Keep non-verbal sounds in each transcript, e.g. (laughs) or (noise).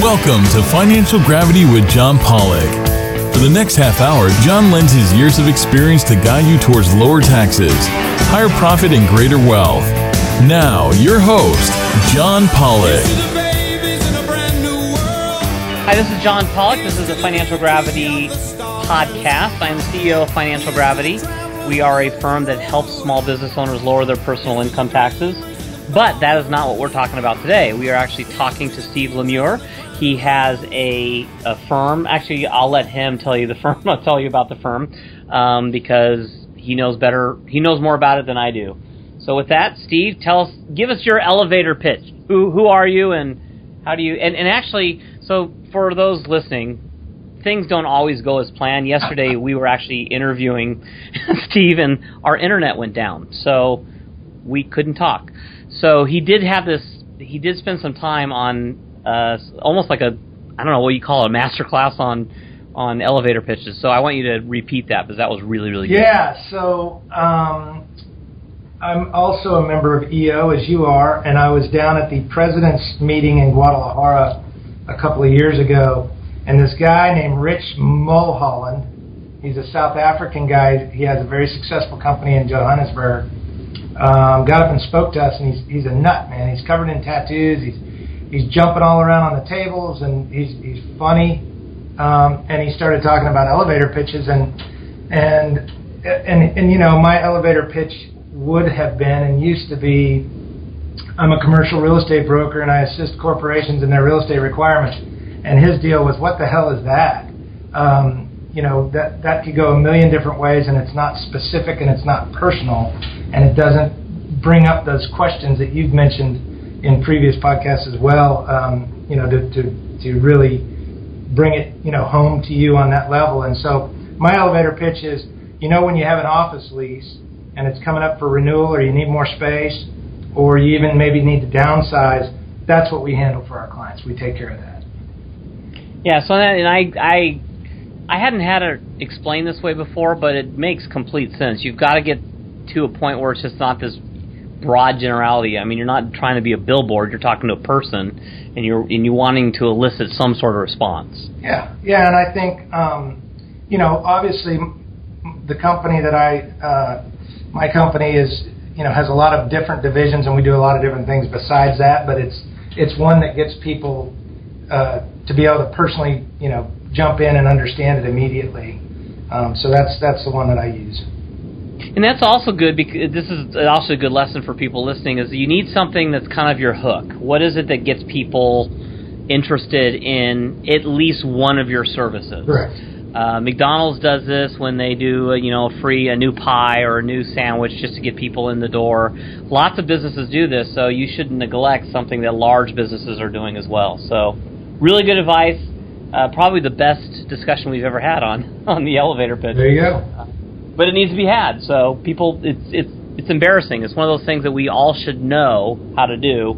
Welcome to Financial Gravity with John Pollock. For the next half hour, John lends his years of experience to guide you towards lower taxes, higher profit, and greater wealth. Now, your host, John Pollock. Hi, this is John Pollock. This is the Financial Gravity podcast. I'm CEO of Financial Gravity. We are a firm that helps small business owners lower their personal income taxes. But that is not what we're talking about today. We are actually talking to Steve LaMure. He has a, a firm. Actually, I'll let him tell you the (laughs) firm. I'll tell you about the firm um, because he knows better. He knows more about it than I do. So with that, Steve, tell us, give us your elevator pitch. Who who are you, and how do you? And, and actually, so for those listening, things don't always go as planned. Yesterday, (laughs) we were actually interviewing (laughs) Steve, and our internet went down, so we couldn't talk. So he did have this. He did spend some time on uh, almost like a I don't know what you call it, a master class on on elevator pitches. So I want you to repeat that because that was really really good. Yeah. So um, I'm also a member of EO as you are, and I was down at the president's meeting in Guadalajara a couple of years ago, and this guy named Rich Mulholland. He's a South African guy. He has a very successful company in Johannesburg um, got up and spoke to us, and he's he's a nut, man. He's covered in tattoos. He's he's jumping all around on the tables, and he's he's funny. Um, and he started talking about elevator pitches, and and and and you know, my elevator pitch would have been and used to be. I'm a commercial real estate broker, and I assist corporations in their real estate requirements. And his deal was, what the hell is that? Um, you know that that could go a million different ways, and it's not specific and it's not personal, and it doesn't bring up those questions that you've mentioned in previous podcasts as well. Um, you know, to, to to really bring it you know home to you on that level. And so my elevator pitch is, you know, when you have an office lease and it's coming up for renewal, or you need more space, or you even maybe need to downsize. That's what we handle for our clients. We take care of that. Yeah. So that, and I I I hadn't had it explained this way before, but it makes complete sense. You've got to get to a point where it's just not this broad generality. I mean, you're not trying to be a billboard. You're talking to a person, and you're and you wanting to elicit some sort of response. Yeah, yeah, and I think um, you know, obviously, the company that I, uh, my company is, you know, has a lot of different divisions, and we do a lot of different things besides that. But it's it's one that gets people uh, to be able to personally, you know, jump in and understand it immediately. Um, so that's that's the one that I use. And that's also good because this is also a good lesson for people listening is you need something that's kind of your hook. What is it that gets people interested in at least one of your services? Correct. Uh, McDonald's does this when they do, a, you know, free a new pie or a new sandwich just to get people in the door. Lots of businesses do this, so you shouldn't neglect something that large businesses are doing as well. So, really good advice uh, probably the best discussion we've ever had on (laughs) on the elevator pitch. There you go. Uh, but it needs to be had. So people, it's it's it's embarrassing. It's one of those things that we all should know how to do.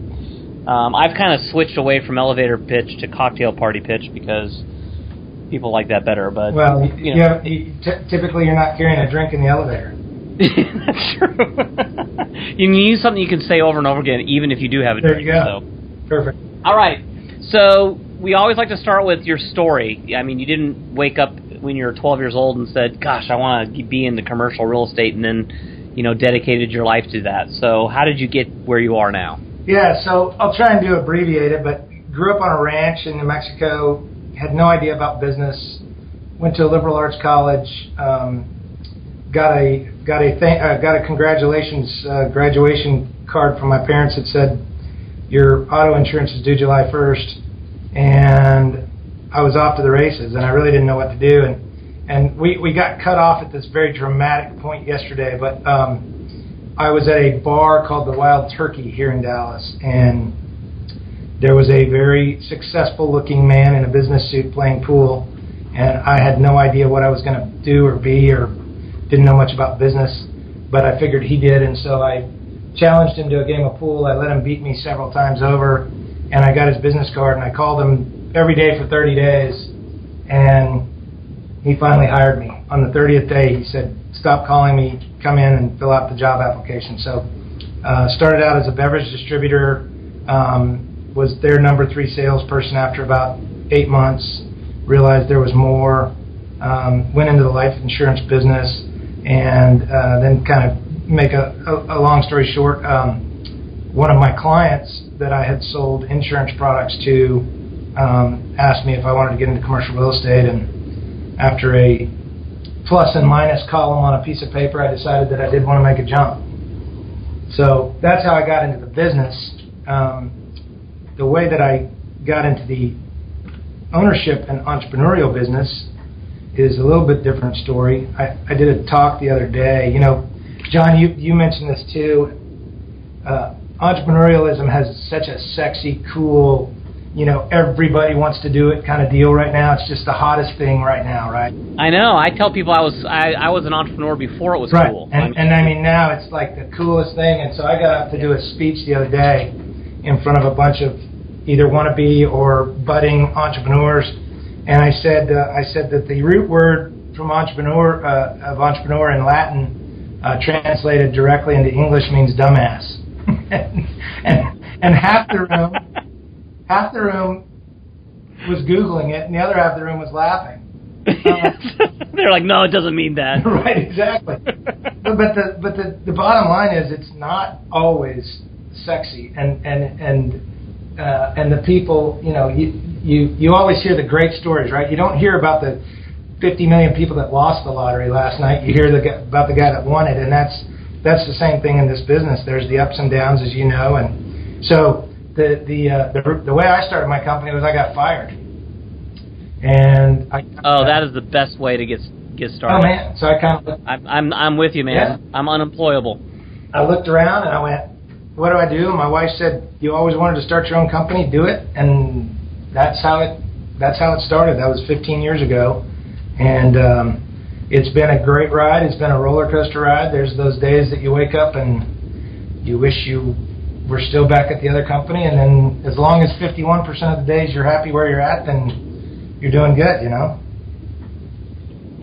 Um, I've kind of switched away from elevator pitch to cocktail party pitch because people like that better. But well, you know, yeah, you, t- typically you're not carrying a drink in the elevator. (laughs) That's true. (laughs) you use something you can say over and over again, even if you do have a there drink. There you go. So. Perfect. All right. So we always like to start with your story. I mean, you didn't wake up when you were 12 years old and said, "Gosh, I want to be in the commercial real estate," and then, you know, dedicated your life to that. So, how did you get where you are now? Yeah, so I'll try and do abbreviate it, but grew up on a ranch in New Mexico. Had no idea about business. Went to a liberal arts college. Um, got a got a th- uh, got a congratulations uh, graduation card from my parents that said your auto insurance is due July 1st and I was off to the races, and I really didn't know what to do. And and we we got cut off at this very dramatic point yesterday, but um, I was at a bar called the Wild Turkey here in Dallas, and there was a very successful-looking man in a business suit playing pool, and I had no idea what I was going to do or be, or didn't know much about business, but I figured he did, and so I challenged him to a game of pool. I let him beat me several times over and I got his business card and I called him every day for 30 days and he finally hired me. On the 30th day, he said, "Stop calling me. Come in and fill out the job application." So, uh, started out as a beverage distributor. Um, was their number three salesperson after about eight months. Realized there was more. Um, went into the life insurance business, and uh, then kind of make a, a, a long story short. Um, one of my clients that I had sold insurance products to um, asked me if I wanted to get into commercial real estate, and after a plus and minus column on a piece of paper, I decided that I did want to make a jump. So that's how I got into the business. Um, the way that I got into the ownership and entrepreneurial business is a little bit different story. I, I did a talk the other day. You know, John, you, you mentioned this too. Uh, entrepreneurialism has such a sexy, cool, you know, everybody wants to do it kind of deal right now. It's just the hottest thing right now, right? I know. I tell people I was I, I was an entrepreneur before it was right. cool. And, and I mean now it's like the coolest thing. And so I got up to do a speech the other day in front of a bunch of either wannabe or budding entrepreneurs, and I said uh, I said that the root word from entrepreneur uh, of entrepreneur in Latin uh, translated directly into English means dumbass, and, and and half the room half the room was googling it, and the other half of the room was laughing. Um, (laughs) They're like, no, it doesn't mean that. (laughs) right, exactly. but, but the but the, the bottom line is, it's not always sexy, and and and uh, and the people, you know, you you you always hear the great stories, right? You don't hear about the 50 million people that lost the lottery last night. You hear the, about the guy that won it, and that's that's the same thing in this business. There's the ups and downs, as you know, and so the the uh, the, the way I started my company was I got fired, and I oh, that is the best way to get get started. Oh man, so I kind of I'm I'm, I'm with you, man. Yeah. I'm unemployable. I looked around and I went, "What do I do?" And my wife said, "You always wanted to start your own company, do it." And that's how it that's how it started. That was 15 years ago, and um, it's been a great ride. It's been a roller coaster ride. There's those days that you wake up and you wish you were still back at the other company, and then as long as 51% of the days you're happy where you're at, then you're doing good. You know.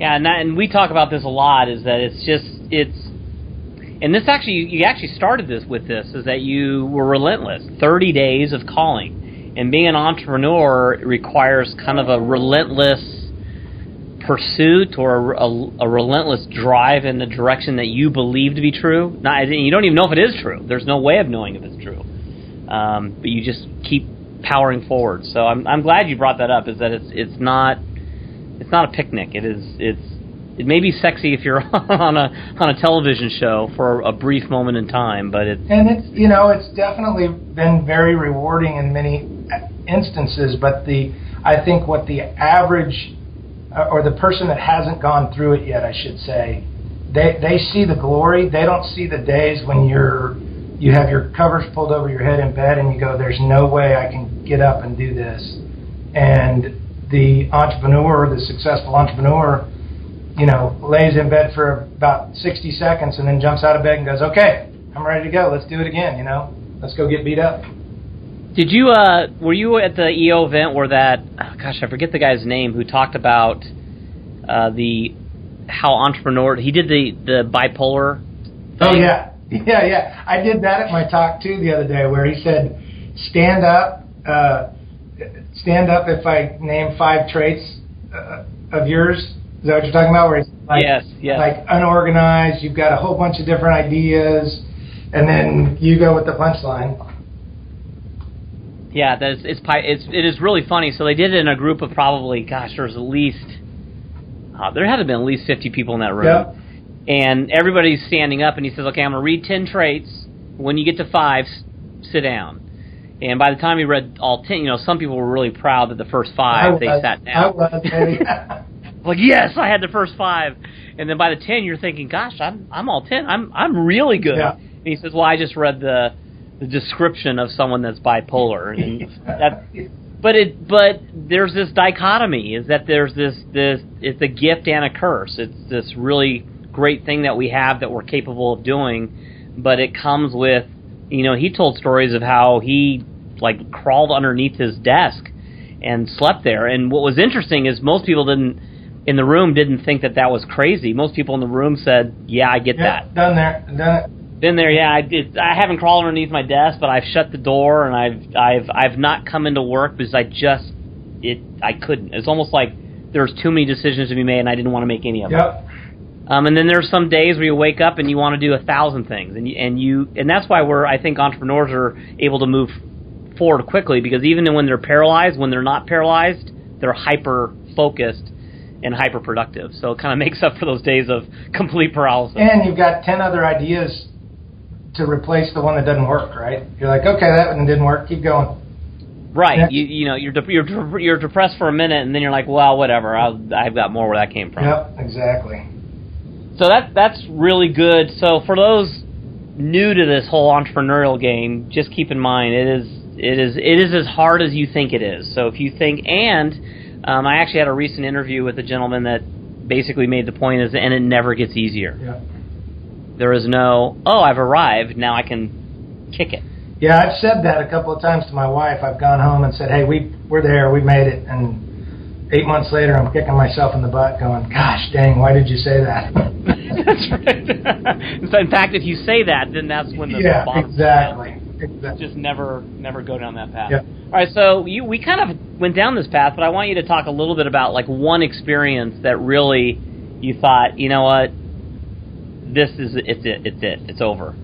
Yeah, and that, and we talk about this a lot. Is that it's just it's, and this actually you actually started this with this is that you were relentless. Thirty days of calling, and being an entrepreneur requires kind of a relentless pursuit or a, a, relentless drive in the direction that you believe to be true. Not you don't even know if it is true. There's no way of knowing if it's true, um, but you just keep powering forward. So I'm I'm glad you brought that up. Is that it's it's not it's not a picnic. It is it's it may be sexy if you're (laughs) on a on a television show for a brief moment in time, but it's and it's you know it's definitely been very rewarding in many instances. But the I think what the average Uh, or the person that hasn't gone through it yet, I should say, they they see the glory. They don't see the days when you're you have your covers pulled over your head in bed and you go, "There's no way I can get up and do this." And the entrepreneur, the successful entrepreneur, you know, lays in bed for about 60 seconds and then jumps out of bed and goes, "Okay, I'm ready to go. Let's do it again." You know, let's go get beat up. Did you uh were you at the EO event where that oh gosh I forget the guy's name who talked about uh the how entrepreneur he did the the bipolar Oh yeah. (laughs) Yeah, yeah. I did that at my talk too the other day where he said stand up uh stand up if I name five traits uh, of yours. Is that what you're talking about? Where he's like, Yes, yes. like unorganized, you've got a whole bunch of different ideas, and then you go with the punchline. Yeah, that's it's it's it is really funny. So they did it in a group of probably gosh, there's at least uh, there had to have been at least 50 people in that room. Yep. And everybody's standing up, and he says, "Okay, I'm gonna read 10 traits. When you get to five, sit down." And by the time he read all 10, you know, some people were really proud that the first five I they was, sat I down. was, (laughs) (laughs) like yes, I had the first five, and then by the ten, you're thinking, gosh, I'm I'm all ten. I'm I'm really good. Yeah. And he says, well, I just read the the description of someone that's bipolar, and that. But it but there's this dichotomy is that there's this this it's a gift and a curse. It's this really great thing that we have that we're capable of doing, but it comes with you know he told stories of how he like crawled underneath his desk and slept there. And what was interesting is most people didn't in the room didn't think that that was crazy. Most people in the room said, "Yeah, I get yeah, that." done there, done it. Been there, yeah. I did. I haven't crawled underneath my desk, but I've shut the door and I've I've I've not come into work because I just it I couldn't. It's almost like there's too many decisions to be made and I didn't want to make any of them. Yep. Um, and then there's some days where you wake up and you want to do a thousand things, and you, and you and that's why we're I think entrepreneurs are able to move forward quickly because even when they're paralyzed, when they're not paralyzed, they're hyper focused and hyper productive. So it kind of (laughs) makes up for those days of complete paralysis. And you've got ten other ideas to replace the one that doesn't work, right? You're like, okay, that one didn't work. Keep going. Right. Yeah. You you know you're de- you're de- you're depressed for a minute, and then you're like, well, whatever. I'll, I've got more where that came from. Yep, exactly. So that that's really good. So for those new to this whole entrepreneurial game, just keep in mind it is it is it is as hard as you think it is. So if you think and um, I actually had a recent interview with a gentleman that basically made the point is and it never gets easier. Yep. There is no oh I've arrived now I can kick it. Yeah, I've said that a couple of times to my wife. I've gone home and said, "Hey, we we're there. We made it." And eight months later, I'm kicking myself in the butt, going, "Gosh, dang, why did you say that?" (laughs) that's right. so (laughs) in fact, if you say that, then that's when the yeah, exactly. Exactly. just never never go down that path. Yep. All right, so you we kind of went down this path, but I want you to talk a little bit about like one experience that really you thought, you know what, this is it's it, it's it, it's over.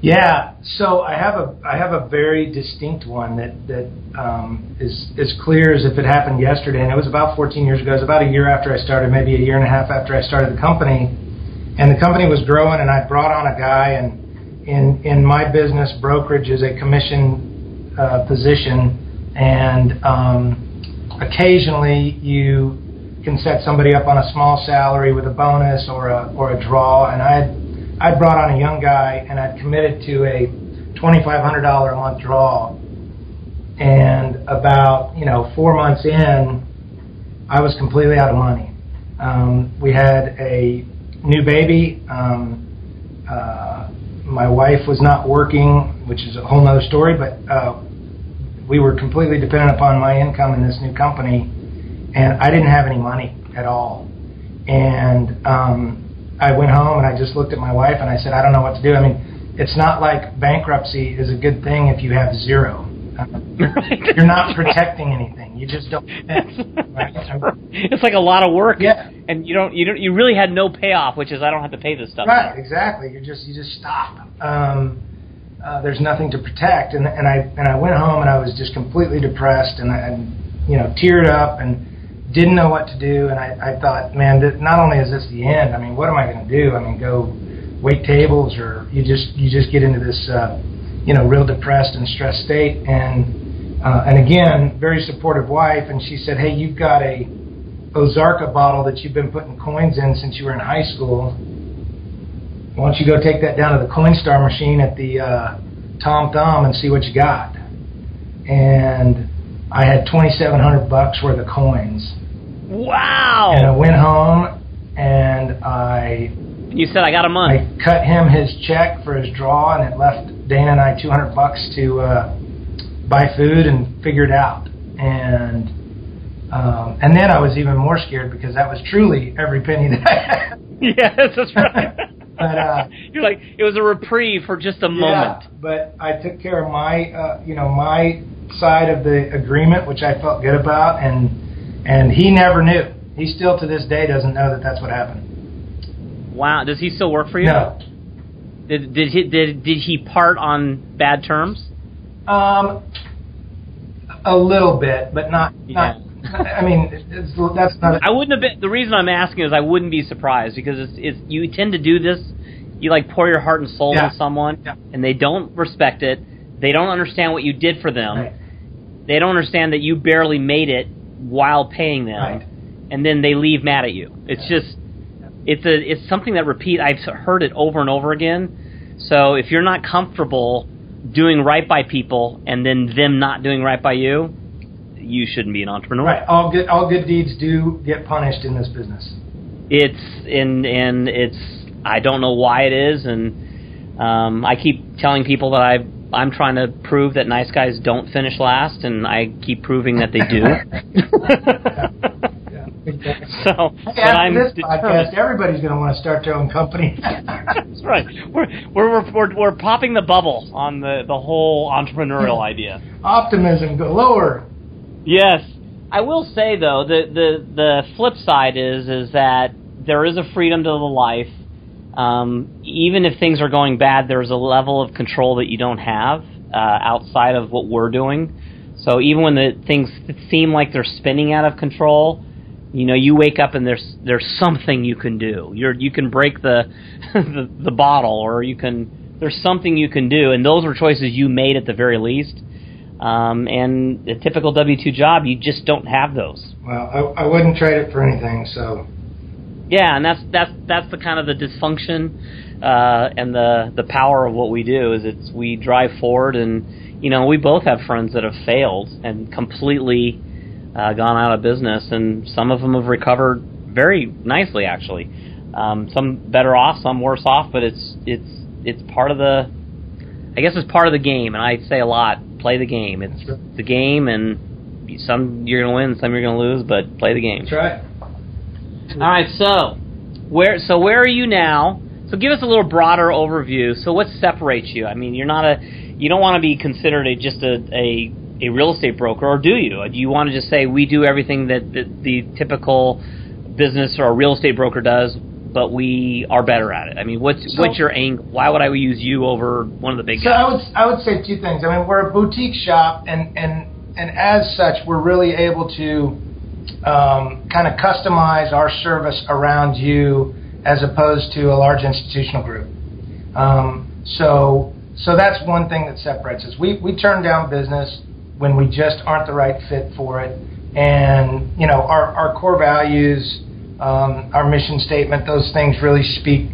Yeah, so I have a I have a very distinct one that that um, is as clear as if it happened yesterday, and it was about 14 years ago. It was about a year after I started, maybe a year and a half after I started the company, and the company was growing, and I brought on a guy, and in in my business, brokerage is a commission uh, position, and um, occasionally you can set somebody up on a small salary with a bonus or a or a draw, and I I brought on a young guy and I'd committed to a $2,500 a month draw. And about, you know, four months in, I was completely out of money. Um, we had a new baby. Um, uh, my wife was not working, which is a whole nother story, but uh, we were completely dependent upon my income in this new company. And I didn't have any money at all. And um, I went home and I just looked at my wife and I said, I don't know what to do. I mean, it's not like bankruptcy is a good thing if you have zero. Uh, (laughs) you're not protecting anything. You just don't. Right? (laughs) It's like a lot of work, Yeah. and you don't you don't you really had no payoff, which is I don't have to pay this stuff. Right, exactly. You just you just stop. Um, uh, there's nothing to protect, and and I and I went home and I was just completely depressed and I and, you know teared up and didn't know what to do, and I, I thought, man, not only is this the end. I mean, what am I going to do? I mean, go wait tables, or you just you just get into this, uh, you know, real depressed and stressed state. And uh, and again, very supportive wife, and she said, hey, you've got a Ozarka bottle that you've been putting coins in since you were in high school. Why don't you go take that down to the Coinstar machine at the uh, Tom Thumb and see what you got? And I had 2,700 bucks worth of coins. Wow! And I went home and I you said I got a month. I cut him his check for his draw, and it left Dan and I 200 bucks to uh, buy food and figure it out. And um, and then I was even more scared because that was truly every penny that I had. (laughs) yes, that's right. (laughs) But, uh, (laughs) You're like it was a reprieve for just a moment. Yeah, but I took care of my, uh, you know, my side of the agreement, which I felt good about, and and he never knew. He still to this day doesn't know that that's what happened. Wow. Does he still work for you? No. Did did he did did he part on bad terms? Um, a little bit, but not. not I mean, it's, that's not. I wouldn't have been. The reason I'm asking is I wouldn't be surprised because it's it's you tend to do this. You like pour your heart and soul Yeah. into someone, Yeah. and they don't respect it. They don't understand what you did for them. Right. They don't understand that you barely made it while paying them, Right. and then they leave mad at you. It's just it's a it's something that repeat. I've heard it over and over again. So if you're not comfortable doing right by people and then them not doing right by you, you shouldn't be an entrepreneur. Right. All good. All good deeds do get punished in this business. It's and and it's I don't know why it is, and um, I keep telling people that I I'm trying to prove that nice guys don't finish last, and I keep proving that they do. Yeah. (laughs) so, hey, but I'm this podcast, everybody's going to want to start their own company. (laughs) That's right. We're, we're we're we're popping the bubble on the the whole entrepreneurial idea. Optimism go lower. Yes, I will say though the the the flip side is is that there is a freedom to the life. Um, even if things are going bad, there's a level of control that you don't have uh, outside of what we're doing. So even when the things seem like they're spinning out of control, you know, you wake up and there's there's something you can do. You're you can break the (laughs) the, the bottle, or you can there's something you can do, and those were choices you made at the very least. Um, and a typical W two job, you just don't have those. Well, I, I wouldn't trade it for anything. So. Yeah, and that's that's that's the kind of the dysfunction uh, and the the power of what we do is it's we drive forward and you know, we both have friends that have failed and completely uh, gone out of business, and some of them have recovered very nicely, actually. Um, some better off, some worse off, but it's it's it's part of the, I guess it's part of the game, and I say a lot, play the game. It's the game, and some you're gonna win, some you're gonna lose, but play the game. That's right. All right, so where so where are you now? So give us a little broader overview. So what separates you? I mean, you're not a you don't want to be considered a, just a, a a real estate broker, or do you? Do you want to just say we do everything that the, the typical business or a real estate broker does, but we are better at it? I mean, what's so, what's your angle? Why would I use you over one of the big so guys? I would I would say two things. I mean, we're a boutique shop, and and and as such, we're really able to um, kind of customize our service around you as opposed to a large institutional group. Um, so so that's one thing that separates us. We we turn down business when we just aren't the right fit for it, and you know our our core values, um, our mission statement, those things really speak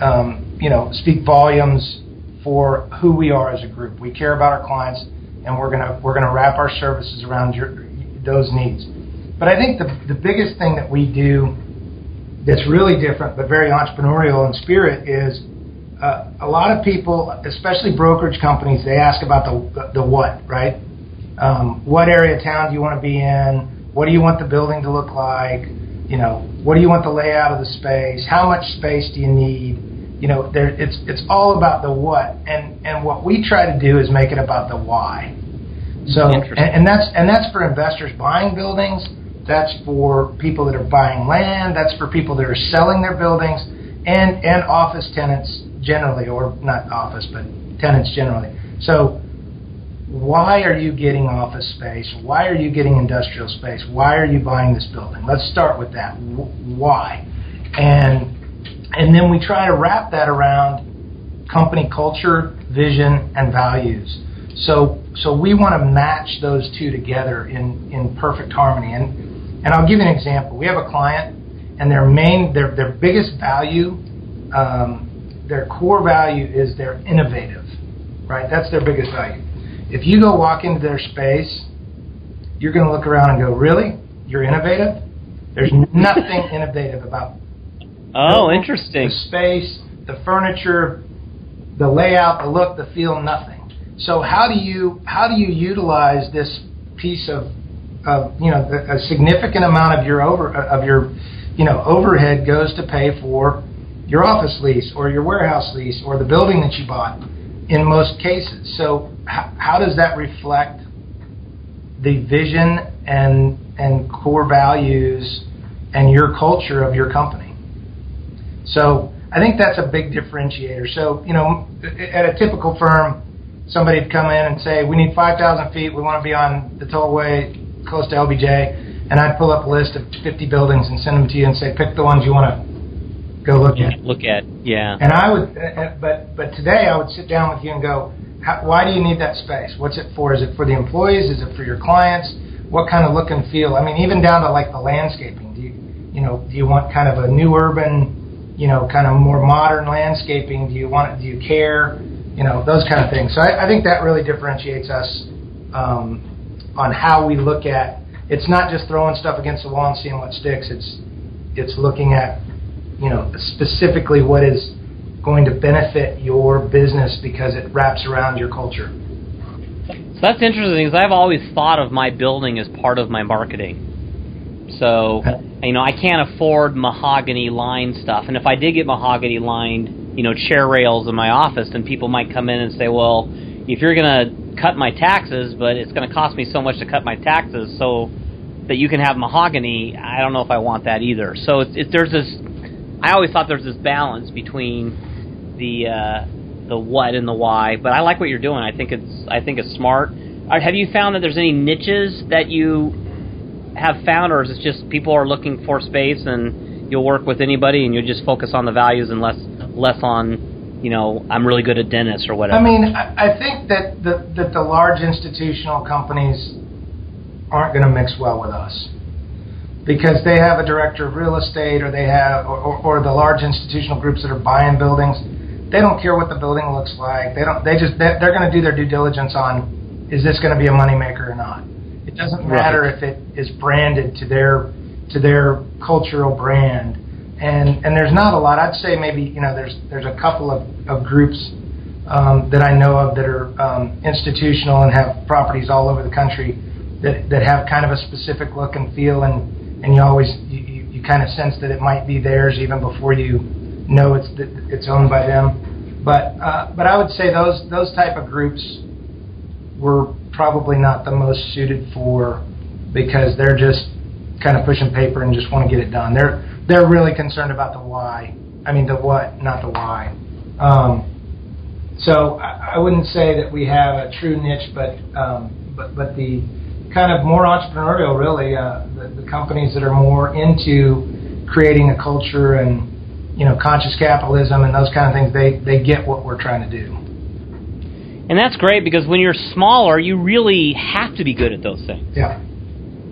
um, you know speak volumes for who we are as a group. We care about our clients, and we're gonna we're gonna wrap our services around your, those needs. But I think the the biggest thing that we do that's really different but very entrepreneurial in spirit is uh, a lot of people, especially brokerage companies, they ask about the the what, right? Um, what area of town do you want to be in? What do you want the building to look like? You know, what do you want the layout of the space? How much space do you need? You know, there, it's it's all about the what, and and what we try to do is make it about the why. So, and, and that's and that's for investors buying buildings. That's for people that are buying land. That's for people that are selling their buildings, and and office tenants generally, or not office, but tenants generally. So, why are you getting office space? Why are you getting industrial space? Why are you buying this building? Let's start with that. Why? And and then we try to wrap that around company culture, vision, and values. So so we want to match those two together in in perfect harmony. And and I'll give you an example. We have a client, and their main their their biggest value um, their core value is they're innovative, right? That's their biggest value. If you go walk into their space, you're going to look around and go, "Really? You're innovative?" There's nothing (laughs) innovative about. Oh, interesting. The space, the furniture, the layout, the look, the feel, nothing. So how do you how do you utilize this piece of of you know a significant amount of your over of your you know overhead goes to pay for your office lease or your warehouse lease or the building that you bought in most cases. So how, how does that reflect the vision and and core values and your culture of your company? So I think that's a big differentiator. So you know, at a typical firm, somebody'd come in and say, "We need 5,000 feet. We want to be on the tollway close to LBJ," and I'd pull up a list of 50 buildings and send them to you and say, "Pick the ones you want to go look yeah, at. Look at, yeah. And I would, uh, uh, but but today I would sit down with you and go, how, why do you need that space? What's it for? Is it for the employees? Is it for your clients? What kind of look and feel? I mean, even down to like the landscaping. Do you, you know, do you want kind of a new urban, you know, kind of more modern landscaping? Do you want? Do you care? You know, those kind of things. So I, I think that really differentiates us um, on how we look at. It's not just throwing stuff against the wall and seeing what sticks. It's it's looking at you know, specifically what is going to benefit your business because it wraps around your culture. So that's interesting because I've always thought of my building as part of my marketing. So, (laughs) you know, I can't afford mahogany lined stuff. And if I did get mahogany lined, you know, chair rails in my office, then people might come in and say, well, if you're going to cut my taxes, but it's going to cost me so much to cut my taxes, so that you can have mahogany, I don't know if I want that either. So it's, it, there's this. I always thought there's this balance between the uh, the what and the why. But I like what you're doing. I think it's I think it's smart. Have you found that there's any niches that you have found, or is it just people are looking for space and you'll work with anybody and you just focus on the values and less less on you know I'm really good at dentists or whatever? I mean, I think that the that the large institutional companies aren't going to mix well with us because they have a director of real estate or they have or, or, or the large institutional groups that are buying buildings they don't care what the building looks like they don't they just they're, they're going to do their due diligence on is this going to be a moneymaker or not it doesn't matter right. if it is branded to their to their cultural brand and and there's not a lot i'd say maybe you know there's there's a couple of, of groups um, that i know of that are um, institutional and have properties all over the country that that have kind of a specific look and feel, and and you always you, you, you kind of sense that it might be theirs even before you know it's it's owned by them. But uh, but I would say those those type of groups were probably not the most suited for because they're just kind of pushing paper and just want to get it done. They're they're really concerned about the why. I mean the what, not the why. Um, so I, I wouldn't say that we have a true niche, but um, but but the kind of more entrepreneurial, really. Uh, the, the companies that are more into creating a culture and you know conscious capitalism and those kind of things, they they get what we're trying to do. And that's great because when you're smaller, you really have to be good at those things. Yeah.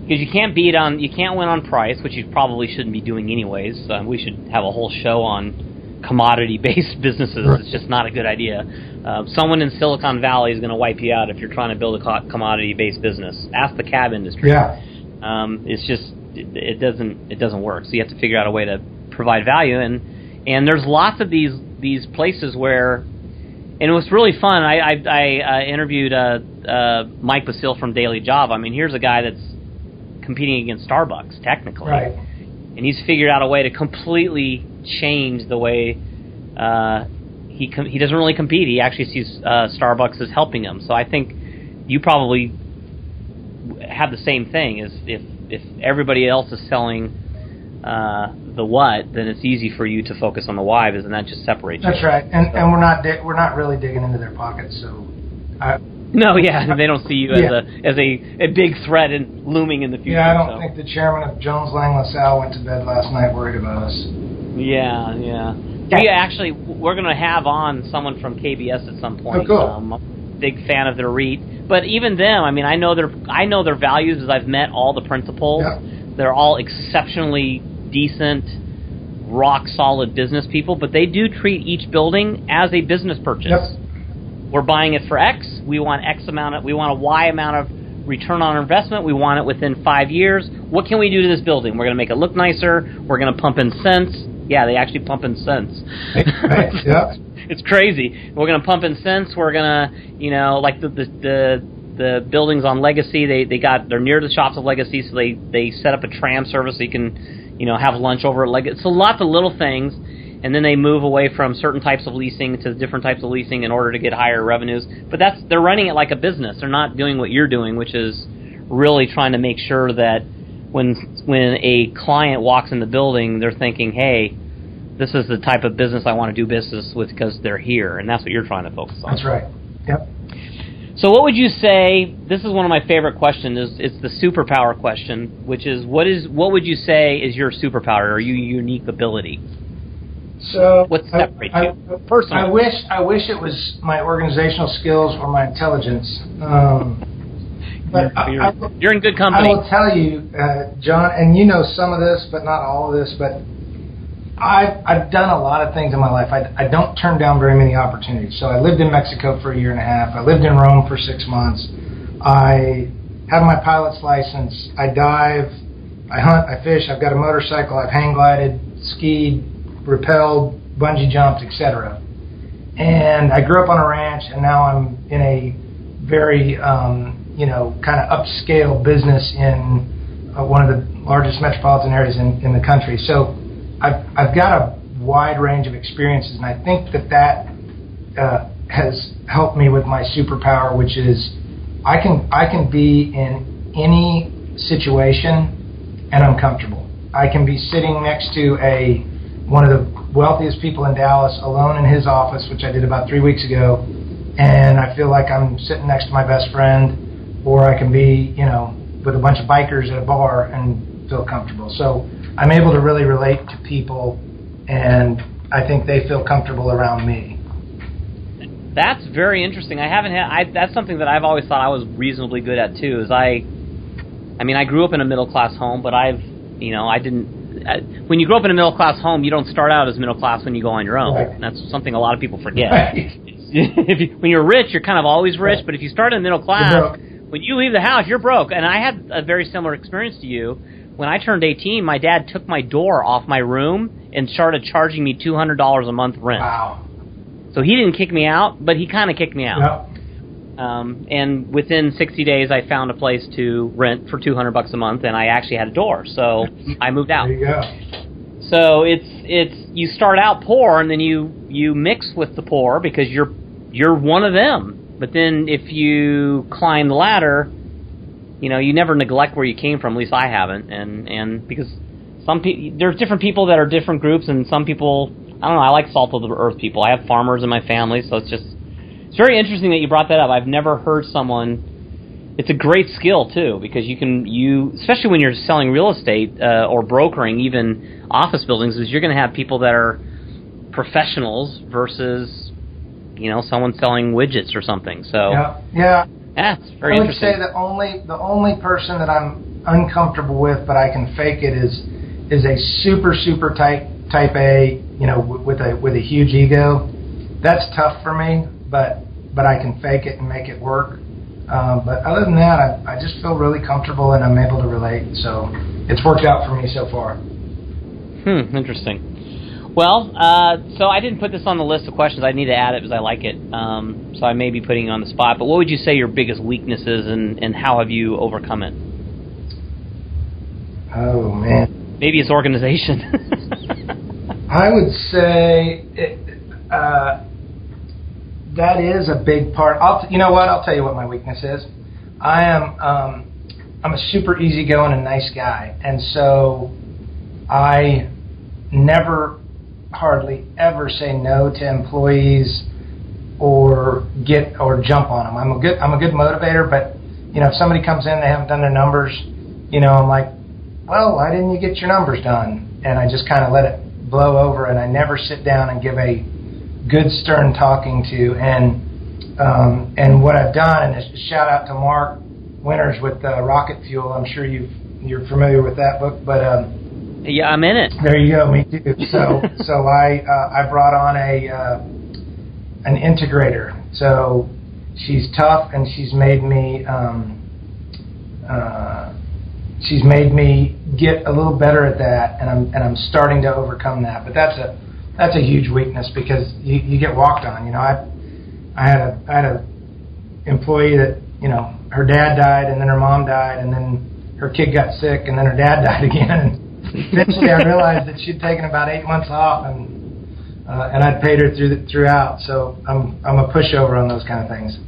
Because you can't beat on, you can't win on price, which you probably shouldn't be doing anyways. Uh, we should have a whole show on commodity-based (laughs) businesses. Right. It's just not a good idea. Uh, someone in Silicon Valley is going to wipe you out if you're trying to build a commodity-based business. Ask the cab industry. Yeah. Um, it's just it, it doesn't it doesn't work. So you have to figure out a way to provide value, and and there's lots of these these places where, and it was really fun. I I, I uh, interviewed uh, uh, Mike Basile from Daily Job. I mean, here's a guy that's competing against Starbucks technically, right. and he's figured out a way to completely change the way uh, he com- he doesn't really compete. He actually sees uh, Starbucks as helping him. So I think you probably have the same thing. Is if if everybody else is selling uh, the what, then it's easy for you to focus on the why, and that just separates. You. That's you. right, and so. and we're not di- we're not really digging into their pockets, so. I, no, yeah, they don't see you as yeah. a as a, a big threat and looming in the future. Yeah, I don't so. think the chairman of Jones Lang LaSalle went to bed last night worried about us. Yeah, yeah. We actually we're going to have on someone from KBS at some point. Oh, cool. Um, I'm a big fan of their REIT, but even them, I mean, I know their I know their values as I've met all the principals. Yeah. They're all exceptionally decent, rock solid business people, but they do treat each building as a business purchase. Yep. We're buying it for X. We want X amount of we want a Y amount of return on investment. We want it within five years. What can we do to this building? We're going to make it look nicer. We're going to pump in scents yeah, they actually pump in scents. Right. yeah. (laughs) it's crazy. We're gonna pump in scents. We're gonna, you know, like the the the, the buildings on Legacy. They they got they're near the shops of Legacy, so they they set up a tram service so you can, you know, have lunch over at Legacy. So lots of little things. And then they move away from certain types of leasing to different types of leasing in order to get higher revenues. But that's they're running it like a business. They're not doing what you're doing, which is really trying to make sure that when when a client walks in the building, they're thinking, "Hey, this is the type of business I want to do business with because they're here," and that's what you're trying to focus on. That's right. Yep. So, what would you say? This is one of my favorite questions. Is it's the superpower question, which is what is what would you say is your superpower or your unique ability? So what separates I, you personally? I wish I wish it was my organizational skills or my intelligence. Um, but you're, I, you're, in good company. I will tell you, uh, John, and you know some of this, but not all of this. But I've I've done a lot of things in my life. I, I don't turn down very many opportunities. So I lived in Mexico for a year and a half. I lived in Rome for six months. I have my pilot's license. I dive. I hunt. I fish. I've got a motorcycle. I've hang glided, skied, rappelled, bungee jumped, etc. And I grew up on a ranch, and now I'm in a very um, you know, kind of upscale business in uh, one of the largest metropolitan areas in, in the country. So I've, I've got a wide range of experiences, and I think that that uh, has helped me with my superpower, which is I can I can be in any situation and I'm comfortable. I can be sitting next to a one of the wealthiest people in Dallas alone in his office, which I did about three weeks ago, and I feel like I'm sitting next to my best friend, or I can be, you know, with a bunch of bikers at a bar and feel comfortable. So I'm able to really relate to people, and I think they feel comfortable around me. That's very interesting. I haven't had. I, that's something that I've always thought I was reasonably good at too. Is I, I mean, I grew up in a middle class home, but I've, you know, I didn't when you grow up in a middle class home, you don't start out as middle class when you go on your own. Right. That's something a lot of people forget. Right. (laughs) if you, when you're rich, you're kind of always rich, Right. but if you start in middle class, when you leave the house, you're broke. And I had a very similar experience to you. When I turned 18, my dad took my door off my room and started charging me $200 a month rent. Wow. So he didn't kick me out, but he kind of kicked me out. Yep. Um, and within 60 days, I found a place to rent for 200 bucks a month, and I actually had a door. So (laughs) I moved out. There you go. So it's it's you start out poor and then you you mix with the poor because you're you're one of them. But then if you climb the ladder, you know you never neglect where you came from. At least I haven't, and and because some people there's different people that are different groups, and some people I don't know. I like salt of the earth people. I have farmers in my family, so it's just it's very interesting that you brought that up. I've never heard someone. It's a great skill too because you can you especially when you're selling real estate uh, or brokering even office buildings is you're going to have people that are professionals versus you know someone selling widgets or something. So Yeah. Yeah. yeah, it's very I would say the only the only person that I'm uncomfortable with, but I can fake it, is is a super super type type A, you know, w- with a with a huge ego. That's tough for me, but but I can fake it and make it work. Um, but other than that, I, I just feel really comfortable and I'm able to relate. So it's worked out for me so far. Hmm, interesting. Well, uh, so I didn't put this on the list of questions. I need to add it because I like it. Um, so I may be putting you on the spot. But what would you say your biggest weaknesses and, and how have you overcome it? Oh man. Maybe it's organization. (laughs) I would say it, uh, that is a big part. I'll, you know what? I'll tell you what my weakness is. I am um, I'm a super easygoing and nice guy, and so I never, hardly ever say no to employees or get or jump on them. I'm a good I'm a good motivator, but you know if somebody comes in they haven't done their numbers, you know I'm like, well, why didn't you get your numbers done? And I just kind of let it blow over, and I never sit down and give a good stern talking to. And um, and what I've done, and a shout out to Mark Winters with uh, Rocket Fuel. I'm sure you you're familiar with that book, but um, yeah, I'm in it. there you go, me too. So (laughs) so I uh, I brought on a uh, an integrator. So she's tough, and she's made me. Um, uh, she's made me get a little better at that, and I'm and I'm starting to overcome that. But that's a that's a huge weakness because you, you get walked on. You know, I I had a I had a employee that you know her dad died, and then her mom died, and then her kid got sick, and then her dad (laughs) died again. And eventually, I realized that she'd taken about eight months off, and uh, and I'd paid her through the, throughout. So I'm I'm a pushover on those kind of things.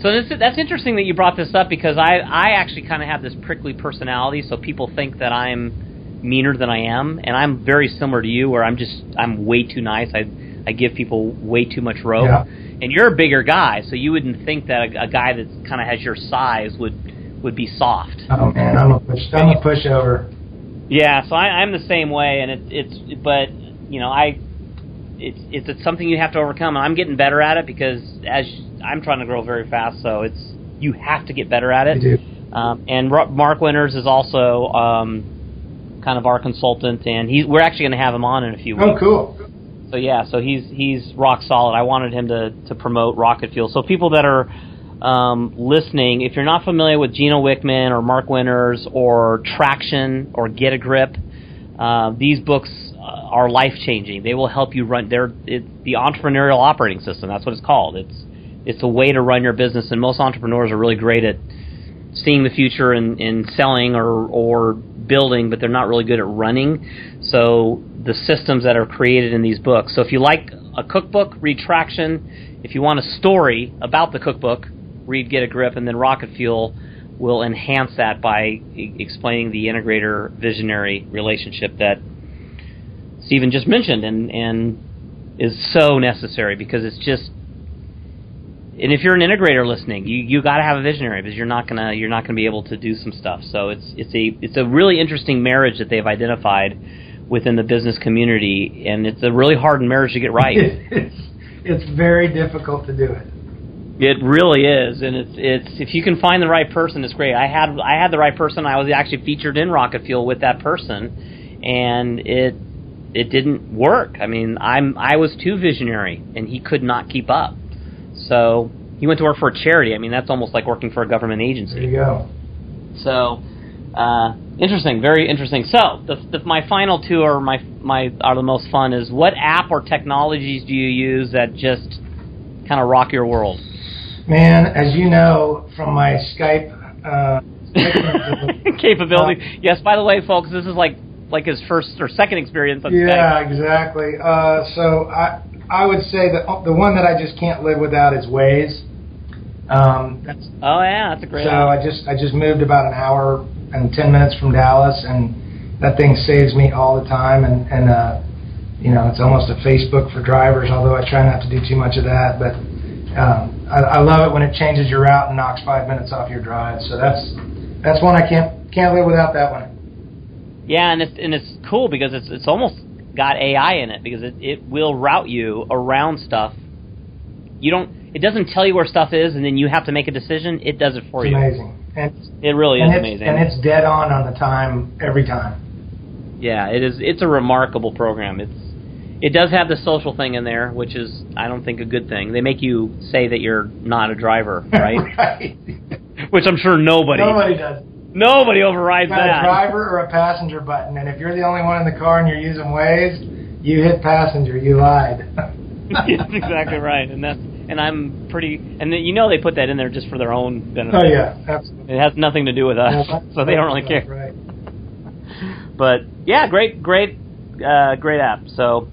So this, that's interesting that you brought this up because I, I actually kind of have this prickly personality, so people think that I'm meaner than I am, and I'm very similar to you, where I'm just I'm way too nice. I I give people way too much rope, Yeah. and you're a bigger guy, so you wouldn't think that a, a guy that kind of has your size would would be soft. Oh man, I'm a push I'm a pushover. Yeah, so I, I'm the same way, and it, it's but you know I it's, it's it's something you have to overcome, and I'm getting better at it because as I'm trying to grow very fast, so it's you have to get better at it. Um, and Mark Winters is also um, kind of our consultant, and he's we're actually going to have him on in a few weeks. Oh, cool. So yeah, so he's he's rock solid. I wanted him to to promote Rocket Fuel. So people that are um, listening, if you're not familiar with Gino Wickman or Mark Winters or Traction or Get a Grip, uh, these books uh, are life changing. They will help you run. They're it's the entrepreneurial operating system. That's what it's called. It's it's a way to run your business, and most entrepreneurs are really great at seeing the future and, in selling or or building, but they're not really good at running. So the systems that are created in these books. So if you like a cookbook, read Traction. If you want a story about the cookbook, read Get a Grip, and then Rocket Fuel will enhance that by e- explaining the integrator visionary relationship that Stephen just mentioned, and and is so necessary because it's just and if you're an integrator listening, you you got to have a visionary because you're not gonna you're not gonna be able to do some stuff. So it's it's a it's a really interesting marriage that they've identified within the business community, and it's a really hard marriage to get right. it's (laughs) it's very difficult to do it. It really is, and it's it's if you can find the right person, it's great. I had I had the right person. I was actually featured in Rocket Fuel with that person, and it it didn't work. I mean, I'm I was too visionary, and he could not keep up. So he went to work for a charity. I mean, that's almost like working for a government agency. There you go. So, uh, interesting, very interesting. So, the, the, my final two are my my are the most fun. Is what app or technologies do you use that just kind of rock your world? Man, as you know from my Skype uh, (laughs) capability. Uh, yes. By the way, folks, this is like like his first or second experience on yeah, Skype. exactly. Uh, so I I would say that the one that I just can't live without is Waze. Um, that's, oh yeah, that's a great. So I just I just moved about an hour and ten minutes from Dallas, and that thing saves me all the time. And and uh, you know it's almost a Facebook for drivers, although I try not to do too much of that. But um, I, I love it when it changes your route and knocks five minutes off your drive. So that's that's one I can't can't live without that one. Yeah, and it's and it's cool because it's it's almost got AI in it because it, it will route you around stuff. You don't. It doesn't tell you where stuff is, and then you have to make a decision. It does it for it's you. Amazing. And, it really is amazing, and it's dead on on the time every time. Yeah, it is. It's a remarkable program. It's it does have the social thing in there, which is I don't think a good thing. They make you say that you're not a driver, (laughs) right? right. which I'm sure nobody nobody does. Nobody overrides got that. a driver or a passenger button, and if you're the only one in the car and you're using Waze, you hit passenger. You lied. (laughs) (laughs) that's exactly right, and that's and I'm pretty. And you know they put that in there just for their own benefit. Oh yeah, absolutely. It has nothing to do with us, yeah, (laughs) so they don't really care. Right. But yeah, great, great, uh, great app. So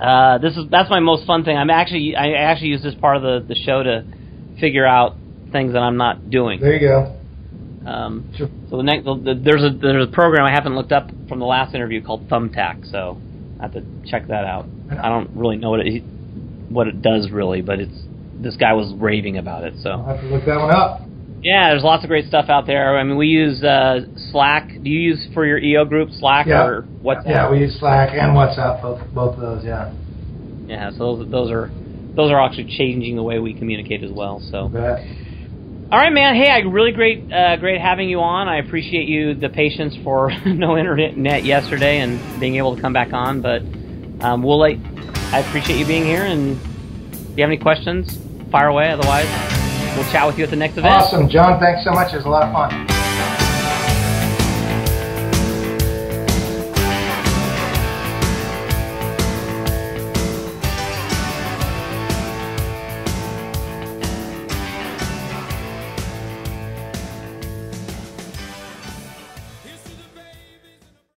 uh, this is that's my most fun thing. I'm actually I actually use this part of the the show to figure out things that I'm not doing. There you go. Um, sure. So the next, the, the, there's a there's a program I haven't looked up from the last interview called Thumbtack, so I have to check that out. I don't really know what it what it does really, but it's this guy was raving about it. So I'll have to look that one up. Yeah, there's lots of great stuff out there. I mean, we use uh, Slack. Do you use for your EO group Slack yeah. or WhatsApp? Yeah, we use Slack and WhatsApp, both both of those. Yeah. Yeah, so those those are those are actually changing the way we communicate as well. So. All right, man. Hey, I really great, uh, great having you on. I appreciate you the patience for (laughs) no internet yesterday and being able to come back on. But um, we'll let. I appreciate you being here. And if you have any questions, fire away. Otherwise, we'll chat with you at the next event. Awesome, John. Thanks so much. It was a lot of fun.